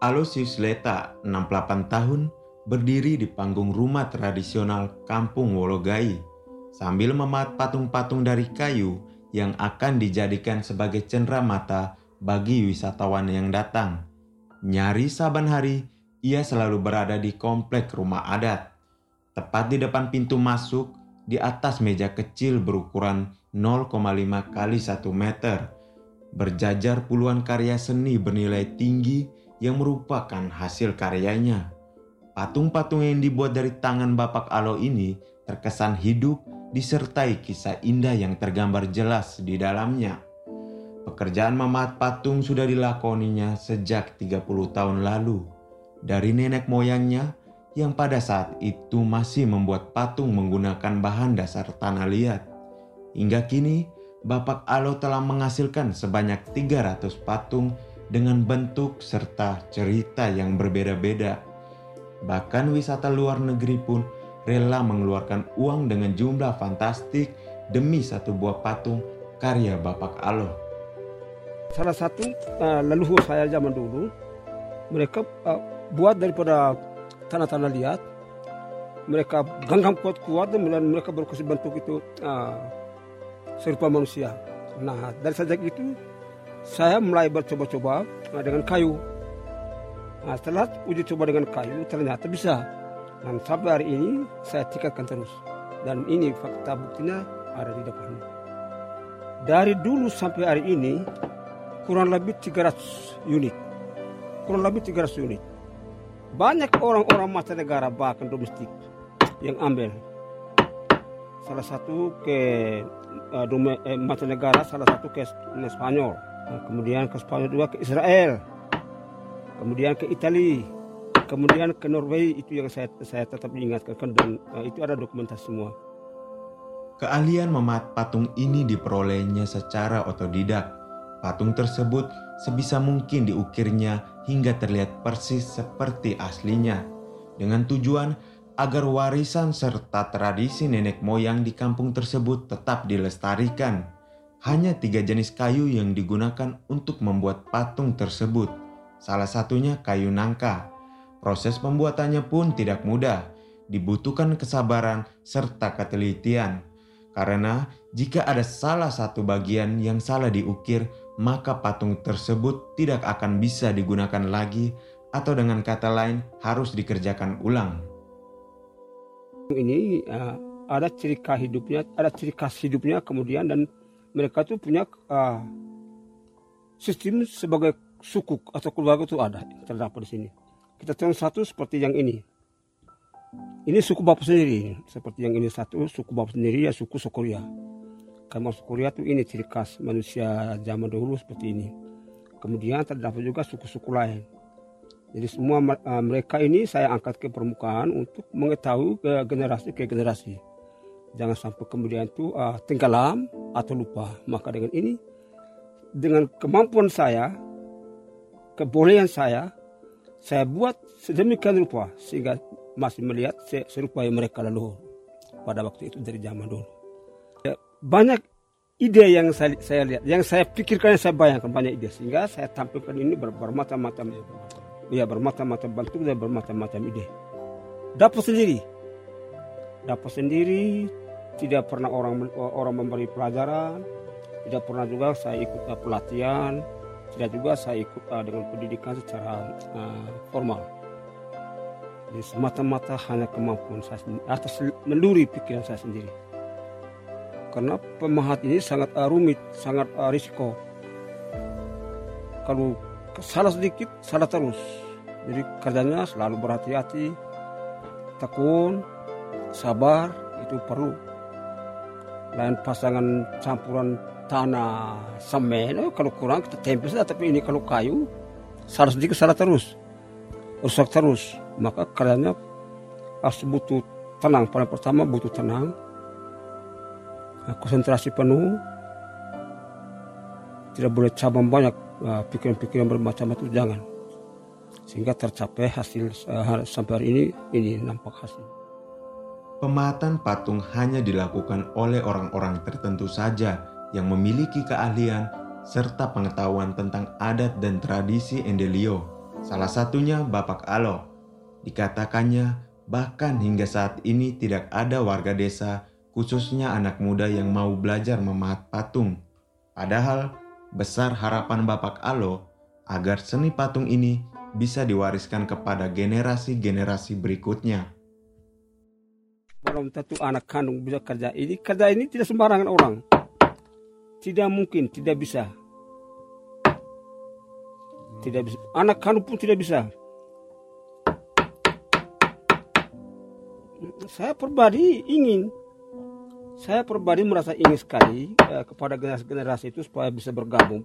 Alosius Leta, 68 tahun, berdiri di panggung rumah tradisional Kampung Wologai sambil memahat patung-patung dari kayu yang akan dijadikan sebagai cendera mata bagi wisatawan yang datang. Nyari saban hari, ia selalu berada di komplek rumah adat. Tepat di depan pintu masuk, di atas meja kecil berukuran 0,5 kali 1 meter, berjajar puluhan karya seni bernilai tinggi yang merupakan hasil karyanya. Patung-patung yang dibuat dari tangan Bapak Alo ini terkesan hidup disertai kisah indah yang tergambar jelas di dalamnya. Pekerjaan memahat patung sudah dilakoninya sejak 30 tahun lalu. Dari nenek moyangnya yang pada saat itu masih membuat patung menggunakan bahan dasar tanah liat. Hingga kini, Bapak Alo telah menghasilkan sebanyak 300 patung dengan bentuk serta cerita yang berbeda-beda. Bahkan wisata luar negeri pun rela mengeluarkan uang dengan jumlah fantastik demi satu buah patung karya Bapak Alo. Salah satu uh, leluhur saya zaman dulu, mereka uh, buat daripada tanah-tanah liat, mereka genggam kuat-kuat dan mereka berkasih bentuk itu uh, serupa manusia. Nah dari sejak itu saya mulai bercoba-coba dengan kayu. Nah, setelah uji coba dengan kayu ternyata bisa. Dan sampai hari ini saya tingkatkan terus. Dan ini fakta buktinya ada di depan. Dari dulu sampai hari ini kurang lebih 300 unit. Kurang lebih 300 unit. Banyak orang-orang mancanegara bahkan domestik yang ambil. Salah satu ke uh, eh, mancanegara, salah satu ke Spanyol kemudian ke Spanyol juga ke Israel, kemudian ke Italia, kemudian ke Norway itu yang saya saya tetap ingatkan dan uh, itu ada dokumentasi semua. Keahlian memahat patung ini diperolehnya secara otodidak. Patung tersebut sebisa mungkin diukirnya hingga terlihat persis seperti aslinya, dengan tujuan agar warisan serta tradisi nenek moyang di kampung tersebut tetap dilestarikan. Hanya tiga jenis kayu yang digunakan untuk membuat patung tersebut. Salah satunya kayu nangka. Proses pembuatannya pun tidak mudah, dibutuhkan kesabaran serta ketelitian. Karena jika ada salah satu bagian yang salah diukir, maka patung tersebut tidak akan bisa digunakan lagi atau dengan kata lain harus dikerjakan ulang. Ini uh, ada ciri khas hidupnya, ada ciri khas hidupnya kemudian dan mereka tuh punya uh, sistem sebagai suku atau keluarga itu ada terdapat di sini. Kita contoh satu seperti yang ini. Ini suku bapak sendiri, seperti yang ini satu suku bapak sendiri ya suku Sokoria. Karena Sokoria itu ini ciri khas manusia zaman dahulu seperti ini. Kemudian terdapat juga suku-suku lain. Jadi semua uh, mereka ini saya angkat ke permukaan untuk mengetahui ke generasi ke generasi. Jangan sampai kemudian itu uh, tenggelam atau lupa. Maka dengan ini, dengan kemampuan saya, kebolehan saya, saya buat sedemikian rupa sehingga masih melihat serupa yang mereka lalu pada waktu itu dari zaman dulu. Ya, banyak ide yang saya, saya lihat, yang saya pikirkan, yang saya bayangkan banyak ide sehingga saya tampilkan ini ber, bermacam-macam, ya bermacam-macam bentuk dan bermacam-macam ide. Dapat sendiri, dapat sendiri tidak pernah orang orang memberi pelajaran. Tidak pernah juga saya ikut uh, pelatihan. Tidak juga saya ikut uh, dengan pendidikan secara uh, formal. Jadi semata-mata hanya kemampuan saya sendiri atas meluri pikiran saya sendiri. Karena pemahat ini sangat uh, rumit sangat uh, risiko. Kalau salah sedikit salah terus. Jadi kerjanya selalu berhati-hati tekun sabar itu perlu lain pasangan campuran tanah semen. Oh, kalau kurang kita tempel saja tapi ini kalau kayu salah sedikit salah terus. Rusak terus. Maka karyanya harus butuh tenang. Paling pertama butuh tenang. Nah, konsentrasi penuh. Tidak boleh cabang banyak nah, pikiran-pikiran bermacam-macam jangan. Sehingga tercapai hasil uh, sampai hari ini ini nampak hasil Pemahatan patung hanya dilakukan oleh orang-orang tertentu saja yang memiliki keahlian serta pengetahuan tentang adat dan tradisi Endelio. Salah satunya Bapak Alo. Dikatakannya bahkan hingga saat ini tidak ada warga desa khususnya anak muda yang mau belajar memahat patung. Padahal besar harapan Bapak Alo agar seni patung ini bisa diwariskan kepada generasi-generasi berikutnya. Tentu anak kandung bisa kerja ini. Kerja ini tidak sembarangan orang. Tidak mungkin, tidak bisa. Tidak bisa. Anak kandung pun tidak bisa. Saya pribadi ingin, saya pribadi merasa ingin sekali eh, kepada generasi-generasi itu supaya bisa bergabung,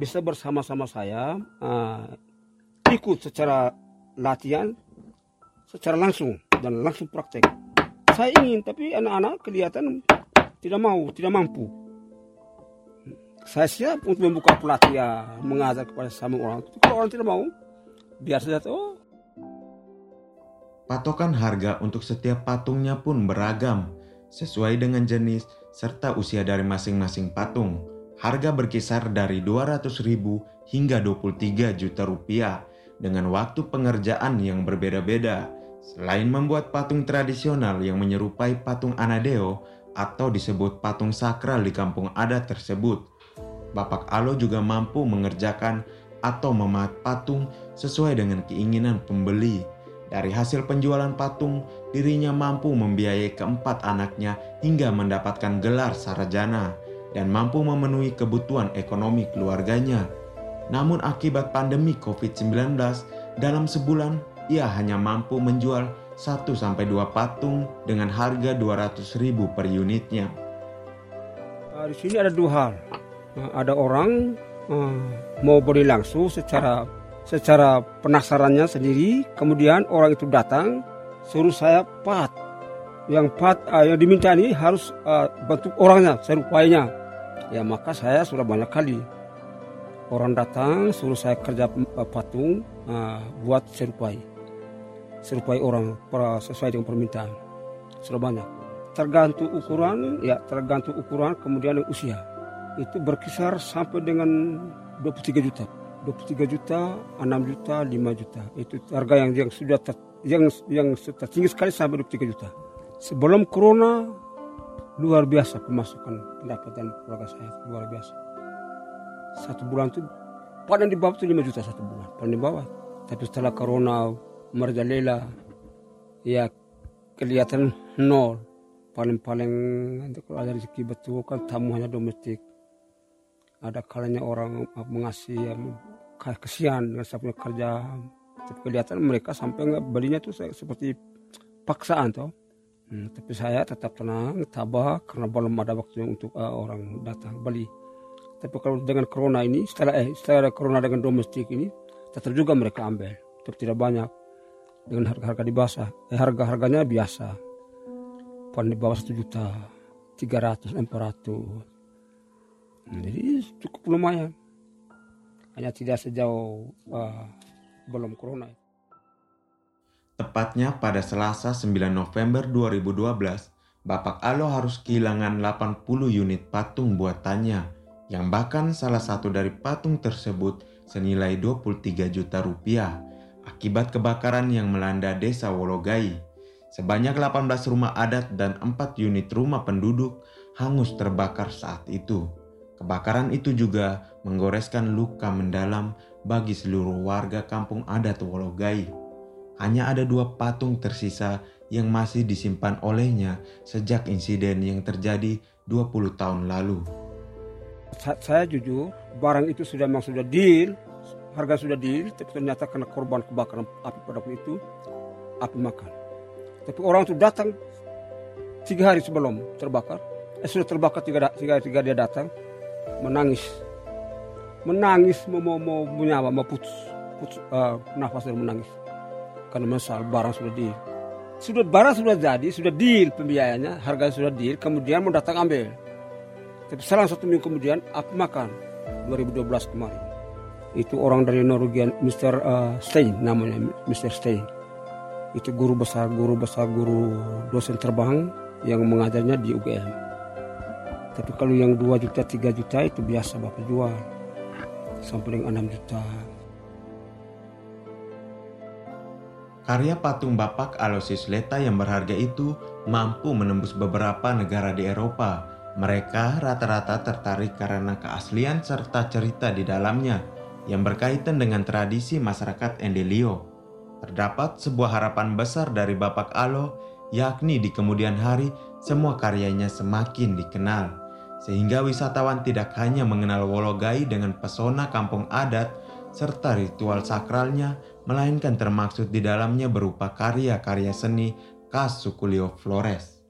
bisa bersama-sama saya uh, ikut secara latihan, secara langsung dan langsung praktek. Saya ingin, tapi anak-anak kelihatan tidak mau, tidak mampu. Saya siap untuk membuka pelatihan, mengajar kepada sama orang. Kalau orang tidak mau, biar saja oh. Patokan harga untuk setiap patungnya pun beragam, sesuai dengan jenis serta usia dari masing-masing patung. Harga berkisar dari 200 ribu hingga 23 juta rupiah dengan waktu pengerjaan yang berbeda-beda Selain membuat patung tradisional yang menyerupai patung Anadeo atau disebut patung sakral di kampung adat tersebut, Bapak Alo juga mampu mengerjakan atau memahat patung sesuai dengan keinginan pembeli. Dari hasil penjualan patung, dirinya mampu membiayai keempat anaknya hingga mendapatkan gelar sarjana dan mampu memenuhi kebutuhan ekonomi keluarganya. Namun akibat pandemi COVID-19, dalam sebulan ia hanya mampu menjual 1 sampai 2 patung dengan harga 200 ribu per unitnya. Nah, di sini ada dua hal. Nah, ada orang uh, mau beli langsung secara secara penasarannya sendiri, kemudian orang itu datang suruh saya pat. Yang pat yang diminta ini harus bentuk orangnya, serupainya. Ya maka saya sudah banyak kali orang datang suruh saya kerja patung buat serupai serupai orang para sesuai dengan permintaan. Sudah banyak. Tergantung ukuran, ya tergantung ukuran kemudian usia. Itu berkisar sampai dengan 23 juta. 23 juta, 6 juta, 5 juta. Itu harga yang yang sudah ter, yang yang sudah tinggi sekali sampai 23 juta. Sebelum corona luar biasa pemasukan pendapatan keluarga saya luar biasa. Satu bulan itu paling di bawah itu 5 juta satu bulan, paling di bawah. Tapi setelah corona merajalela ya kelihatan nol. Paling-paling kalau ada rezeki betul kan tamu hanya domestik. Ada kalanya orang mengasih ya, kesian dengan punya kerja. Tapi kelihatan mereka sampai nggak belinya tuh seperti paksaan toh. Hmm, tapi saya tetap tenang tabah karena belum ada waktu untuk uh, orang datang beli. Tapi kalau dengan corona ini setelah eh setelah corona dengan domestik ini tetap juga mereka ambil. Tapi tidak banyak dengan harga-harga di bawah. Eh, harga-harganya biasa. Paling di bawah satu juta tiga ratus empat ratus. Nah, jadi cukup lumayan. Hanya tidak sejauh uh, belum corona. Tepatnya pada Selasa 9 November 2012, Bapak Alo harus kehilangan 80 unit patung buatannya, yang bahkan salah satu dari patung tersebut senilai 23 juta rupiah akibat kebakaran yang melanda desa Wologai. Sebanyak 18 rumah adat dan 4 unit rumah penduduk hangus terbakar saat itu. Kebakaran itu juga menggoreskan luka mendalam bagi seluruh warga kampung adat Wologai. Hanya ada dua patung tersisa yang masih disimpan olehnya sejak insiden yang terjadi 20 tahun lalu. Saya jujur, barang itu sudah memang sudah deal, harga sudah di tapi ternyata karena korban kebakaran api waktu itu api makan. Tapi orang itu datang tiga hari sebelum terbakar. Eh sudah terbakar tiga, tiga, tiga dia datang menangis. Menangis mau mau, mau menyawa mau putus, putus uh, nafas dan menangis. Karena mesal barang sudah di sudah barang sudah jadi sudah deal pembiayanya harga sudah deal kemudian mau datang ambil. Tapi selang satu minggu kemudian api makan 2012 kemarin itu orang dari Norwegia Mr. Uh, Stein namanya Mr. Stein itu guru besar guru besar guru dosen terbang yang mengajarnya di UGM tapi kalau yang 2 juta 3 juta itu biasa bapak jual sampai dengan 6 juta Karya patung Bapak Aloysius Leta yang berharga itu mampu menembus beberapa negara di Eropa. Mereka rata-rata tertarik karena keaslian serta cerita di dalamnya yang berkaitan dengan tradisi masyarakat Endelio. Terdapat sebuah harapan besar dari Bapak Alo, yakni di kemudian hari semua karyanya semakin dikenal. Sehingga wisatawan tidak hanya mengenal Wologai dengan pesona kampung adat serta ritual sakralnya, melainkan termaksud di dalamnya berupa karya-karya seni khas suku Leo Flores.